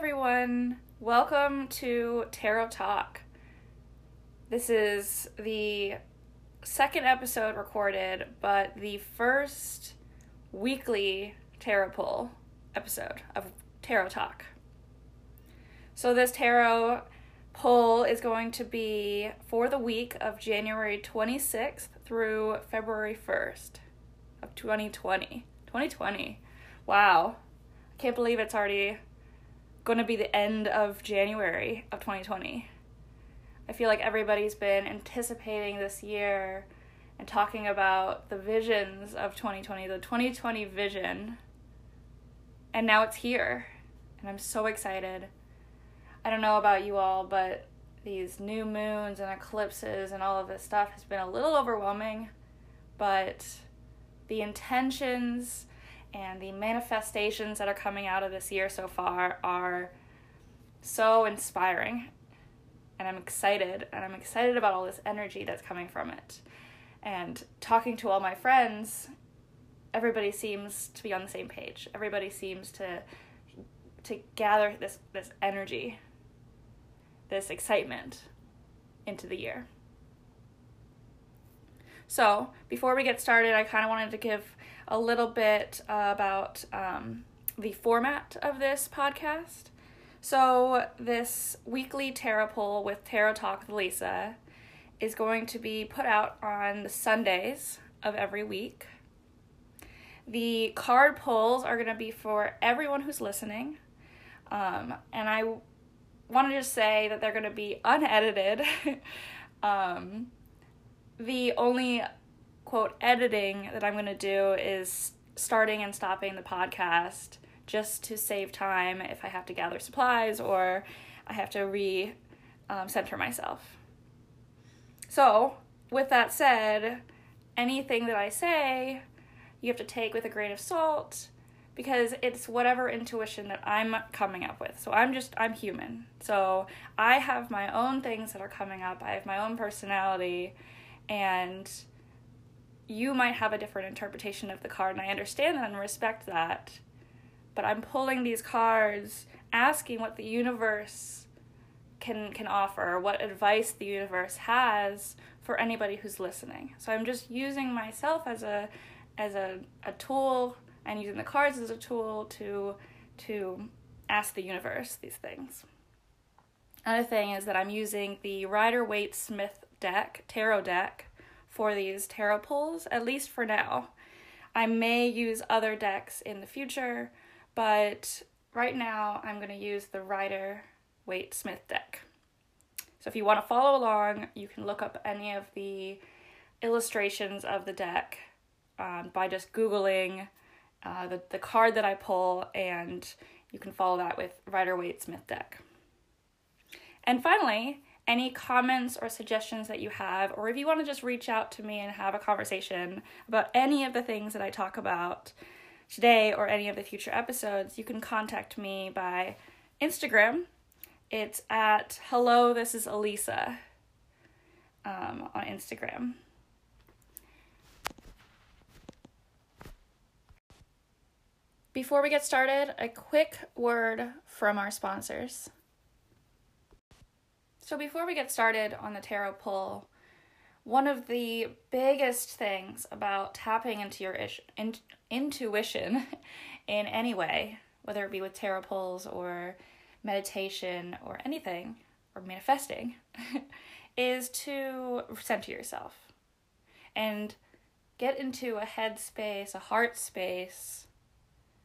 everyone. Welcome to Tarot Talk. This is the second episode recorded, but the first weekly tarot pull episode of Tarot Talk. So, this tarot pull is going to be for the week of January 26th through February 1st of 2020. 2020. Wow. I can't believe it's already going to be the end of January of 2020. I feel like everybody's been anticipating this year and talking about the visions of 2020, the 2020 vision. And now it's here. And I'm so excited. I don't know about you all, but these new moons and eclipses and all of this stuff has been a little overwhelming. But the intentions and the manifestations that are coming out of this year so far are so inspiring. And I'm excited, and I'm excited about all this energy that's coming from it. And talking to all my friends, everybody seems to be on the same page. Everybody seems to to gather this this energy, this excitement into the year. So, before we get started, I kind of wanted to give a little bit uh, about um, the format of this podcast. So, this weekly tarot poll with Tarot Talk with Elisa is going to be put out on the Sundays of every week. The card pulls are going to be for everyone who's listening. Um, and I want to say that they're going to be unedited. um, the only quote editing that I'm going to do is starting and stopping the podcast just to save time if I have to gather supplies or I have to re um, center myself. So, with that said, anything that I say, you have to take with a grain of salt because it's whatever intuition that I'm coming up with. So I'm just I'm human. So I have my own things that are coming up. I have my own personality and you might have a different interpretation of the card, and I understand that and respect that. But I'm pulling these cards asking what the universe can can offer, what advice the universe has for anybody who's listening. So I'm just using myself as a as a, a tool and using the cards as a tool to to ask the universe these things. Another thing is that I'm using the Rider Waite Smith deck, tarot deck, for these tarot pulls, at least for now. I may use other decks in the future, but right now I'm going to use the Rider Waite Smith deck. So if you want to follow along, you can look up any of the illustrations of the deck um, by just Googling uh, the, the card that I pull, and you can follow that with Rider Waite Smith deck. And finally, any comments or suggestions that you have, or if you want to just reach out to me and have a conversation about any of the things that I talk about today or any of the future episodes, you can contact me by Instagram. It's at hello, this is Elisa um, on Instagram. Before we get started, a quick word from our sponsors. So, before we get started on the tarot pull, one of the biggest things about tapping into your ish, in, intuition in any way, whether it be with tarot pulls or meditation or anything, or manifesting, is to center yourself and get into a head space, a heart space,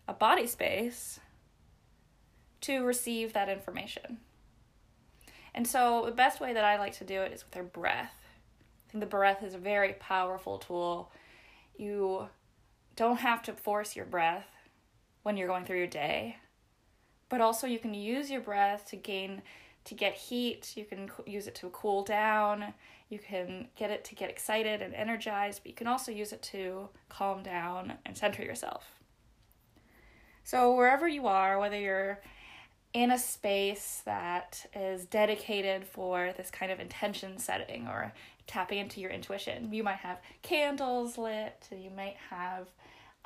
a body space to receive that information. And so the best way that I like to do it is with our breath. I think the breath is a very powerful tool. You don't have to force your breath when you're going through your day, but also you can use your breath to gain to get heat, you can use it to cool down, you can get it to get excited and energized, but you can also use it to calm down and center yourself. So, wherever you are, whether you're in a space that is dedicated for this kind of intention setting or tapping into your intuition. You might have candles lit, you might have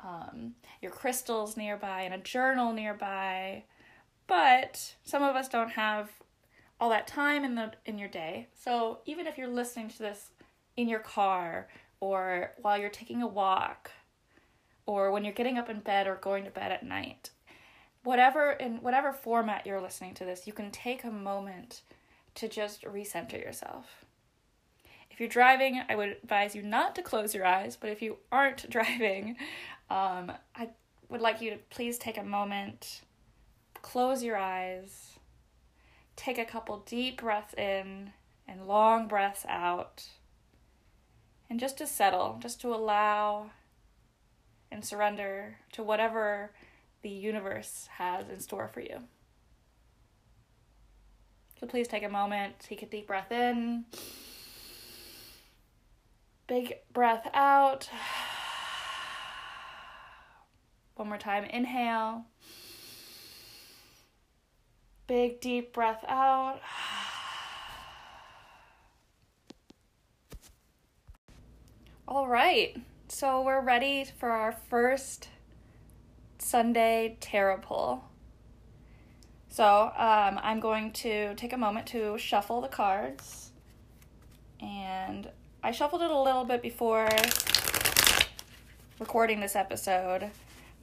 um, your crystals nearby and a journal nearby. But some of us don't have all that time in the in your day. So even if you're listening to this in your car or while you're taking a walk or when you're getting up in bed or going to bed at night, whatever in whatever format you're listening to this, you can take a moment to just recenter yourself. If you're driving, I would advise you not to close your eyes, but if you aren't driving, um, I would like you to please take a moment, close your eyes, take a couple deep breaths in and long breaths out, and just to settle, just to allow and surrender to whatever the universe has in store for you. So please take a moment, take a deep breath in, big breath out. One more time, inhale. Big deep breath out. All right, so we're ready for our first Sunday tarot pull. So um, I'm going to take a moment to shuffle the cards. And I shuffled it a little bit before recording this episode,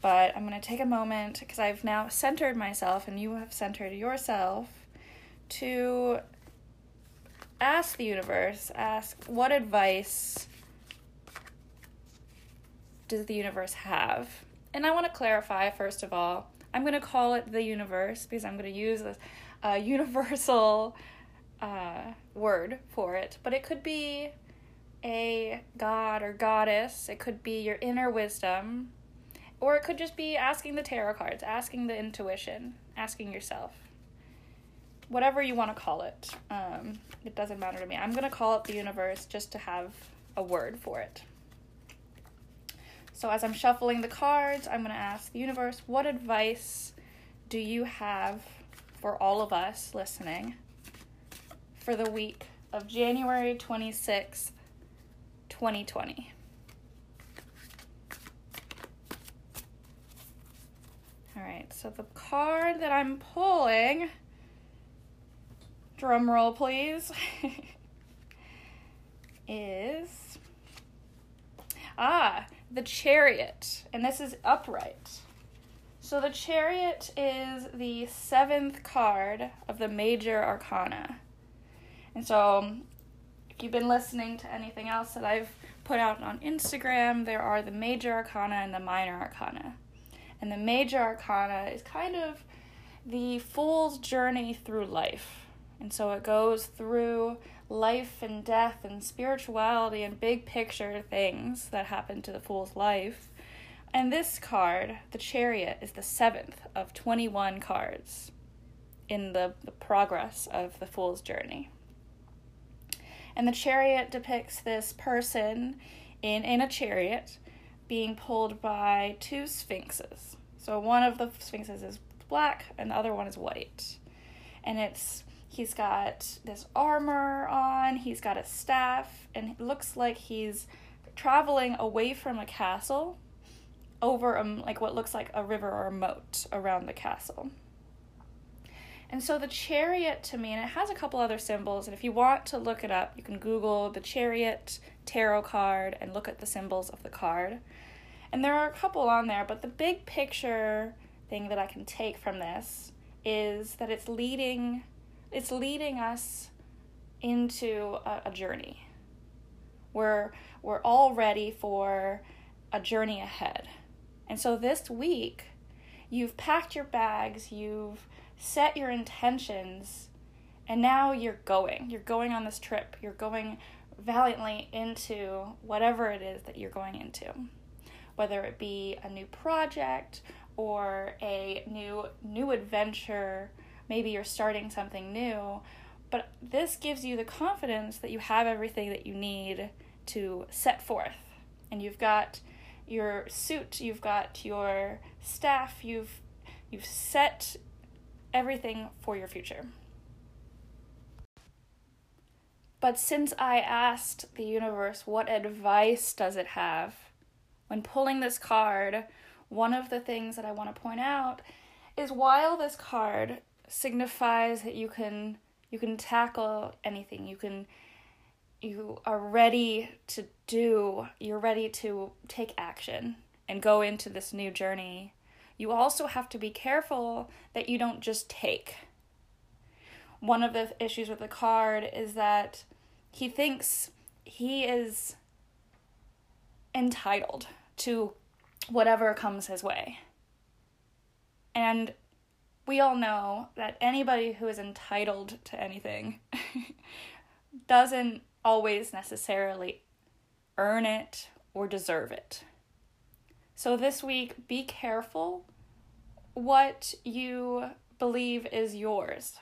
but I'm going to take a moment because I've now centered myself and you have centered yourself to ask the universe, ask what advice does the universe have? And I want to clarify, first of all, I'm going to call it the universe because I'm going to use a, a universal uh, word for it. But it could be a god or goddess, it could be your inner wisdom, or it could just be asking the tarot cards, asking the intuition, asking yourself. Whatever you want to call it, um, it doesn't matter to me. I'm going to call it the universe just to have a word for it. So, as I'm shuffling the cards, I'm going to ask the universe, what advice do you have for all of us listening for the week of January 26th, 2020? All right, so the card that I'm pulling, drum roll please, is. Ah, the chariot, and this is upright. So the chariot is the seventh card of the major arcana. And so, if you've been listening to anything else that I've put out on Instagram, there are the major arcana and the minor arcana. And the major arcana is kind of the fool's journey through life. And so it goes through life and death and spirituality and big picture things that happen to the fool's life. And this card, the chariot, is the seventh of 21 cards in the, the progress of the fool's journey. And the chariot depicts this person in, in a chariot being pulled by two sphinxes. So one of the sphinxes is black and the other one is white. And it's He's got this armor on, he's got a staff, and it looks like he's traveling away from a castle over um, like what looks like a river or a moat around the castle. And so the chariot to me, and it has a couple other symbols, and if you want to look it up, you can Google the chariot tarot card and look at the symbols of the card. And there are a couple on there, but the big picture thing that I can take from this is that it's leading it's leading us into a, a journey. We're we're all ready for a journey ahead. And so this week, you've packed your bags, you've set your intentions, and now you're going. You're going on this trip. You're going valiantly into whatever it is that you're going into. Whether it be a new project or a new new adventure maybe you're starting something new, but this gives you the confidence that you have everything that you need to set forth. And you've got your suit, you've got your staff, you've you've set everything for your future. But since I asked the universe what advice does it have, when pulling this card, one of the things that I want to point out is while this card signifies that you can you can tackle anything. You can you are ready to do, you're ready to take action and go into this new journey. You also have to be careful that you don't just take. One of the issues with the card is that he thinks he is entitled to whatever comes his way. And we all know that anybody who is entitled to anything doesn't always necessarily earn it or deserve it. So this week, be careful what you believe is yours.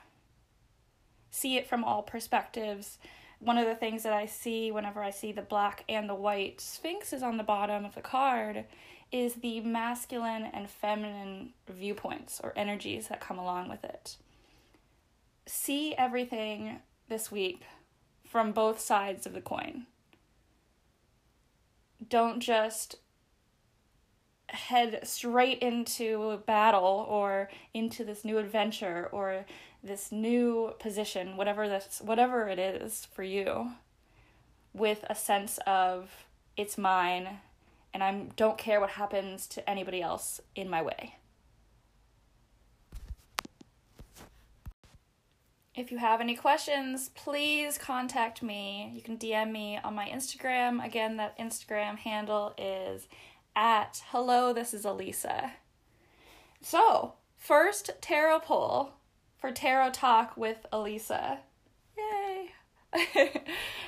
See it from all perspectives. One of the things that I see whenever I see the black and the white sphinxes on the bottom of the card is the masculine and feminine viewpoints or energies that come along with it. See everything this week from both sides of the coin. Don't just head straight into battle or into this new adventure or this new position whatever this whatever it is for you with a sense of it's mine and I don't care what happens to anybody else in my way. If you have any questions, please contact me. You can DM me on my Instagram. Again, that Instagram handle is at hello, this is Elisa. So, first tarot poll for Tarot Talk with Elisa. Yay!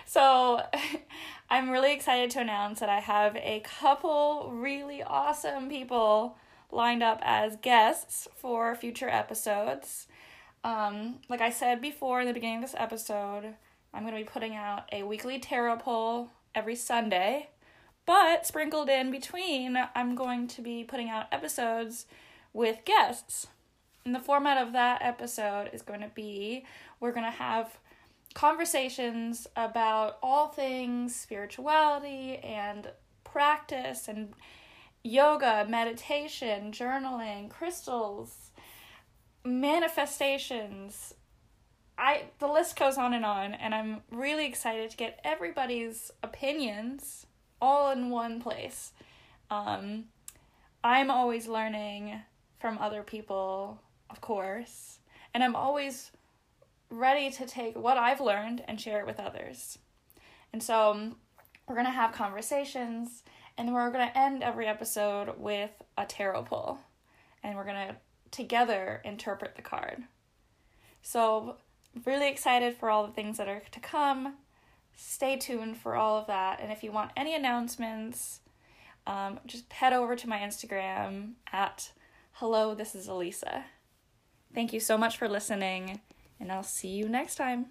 so, I'm really excited to announce that I have a couple really awesome people lined up as guests for future episodes. Um, like I said before in the beginning of this episode, I'm going to be putting out a weekly tarot poll every Sunday. But sprinkled in between, I'm going to be putting out episodes with guests. And the format of that episode is going to be we're going to have conversations about all things spirituality and practice and yoga, meditation, journaling, crystals, manifestations. I the list goes on and on and I'm really excited to get everybody's opinions all in one place. Um, I'm always learning from other people, of course, and I'm always ready to take what I've learned and share it with others. And so um, we're going to have conversations, and we're going to end every episode with a tarot pull, and we're going to together interpret the card. So, really excited for all the things that are to come stay tuned for all of that. And if you want any announcements, um, just head over to my Instagram at hello, this is Elisa. Thank you so much for listening, and I'll see you next time.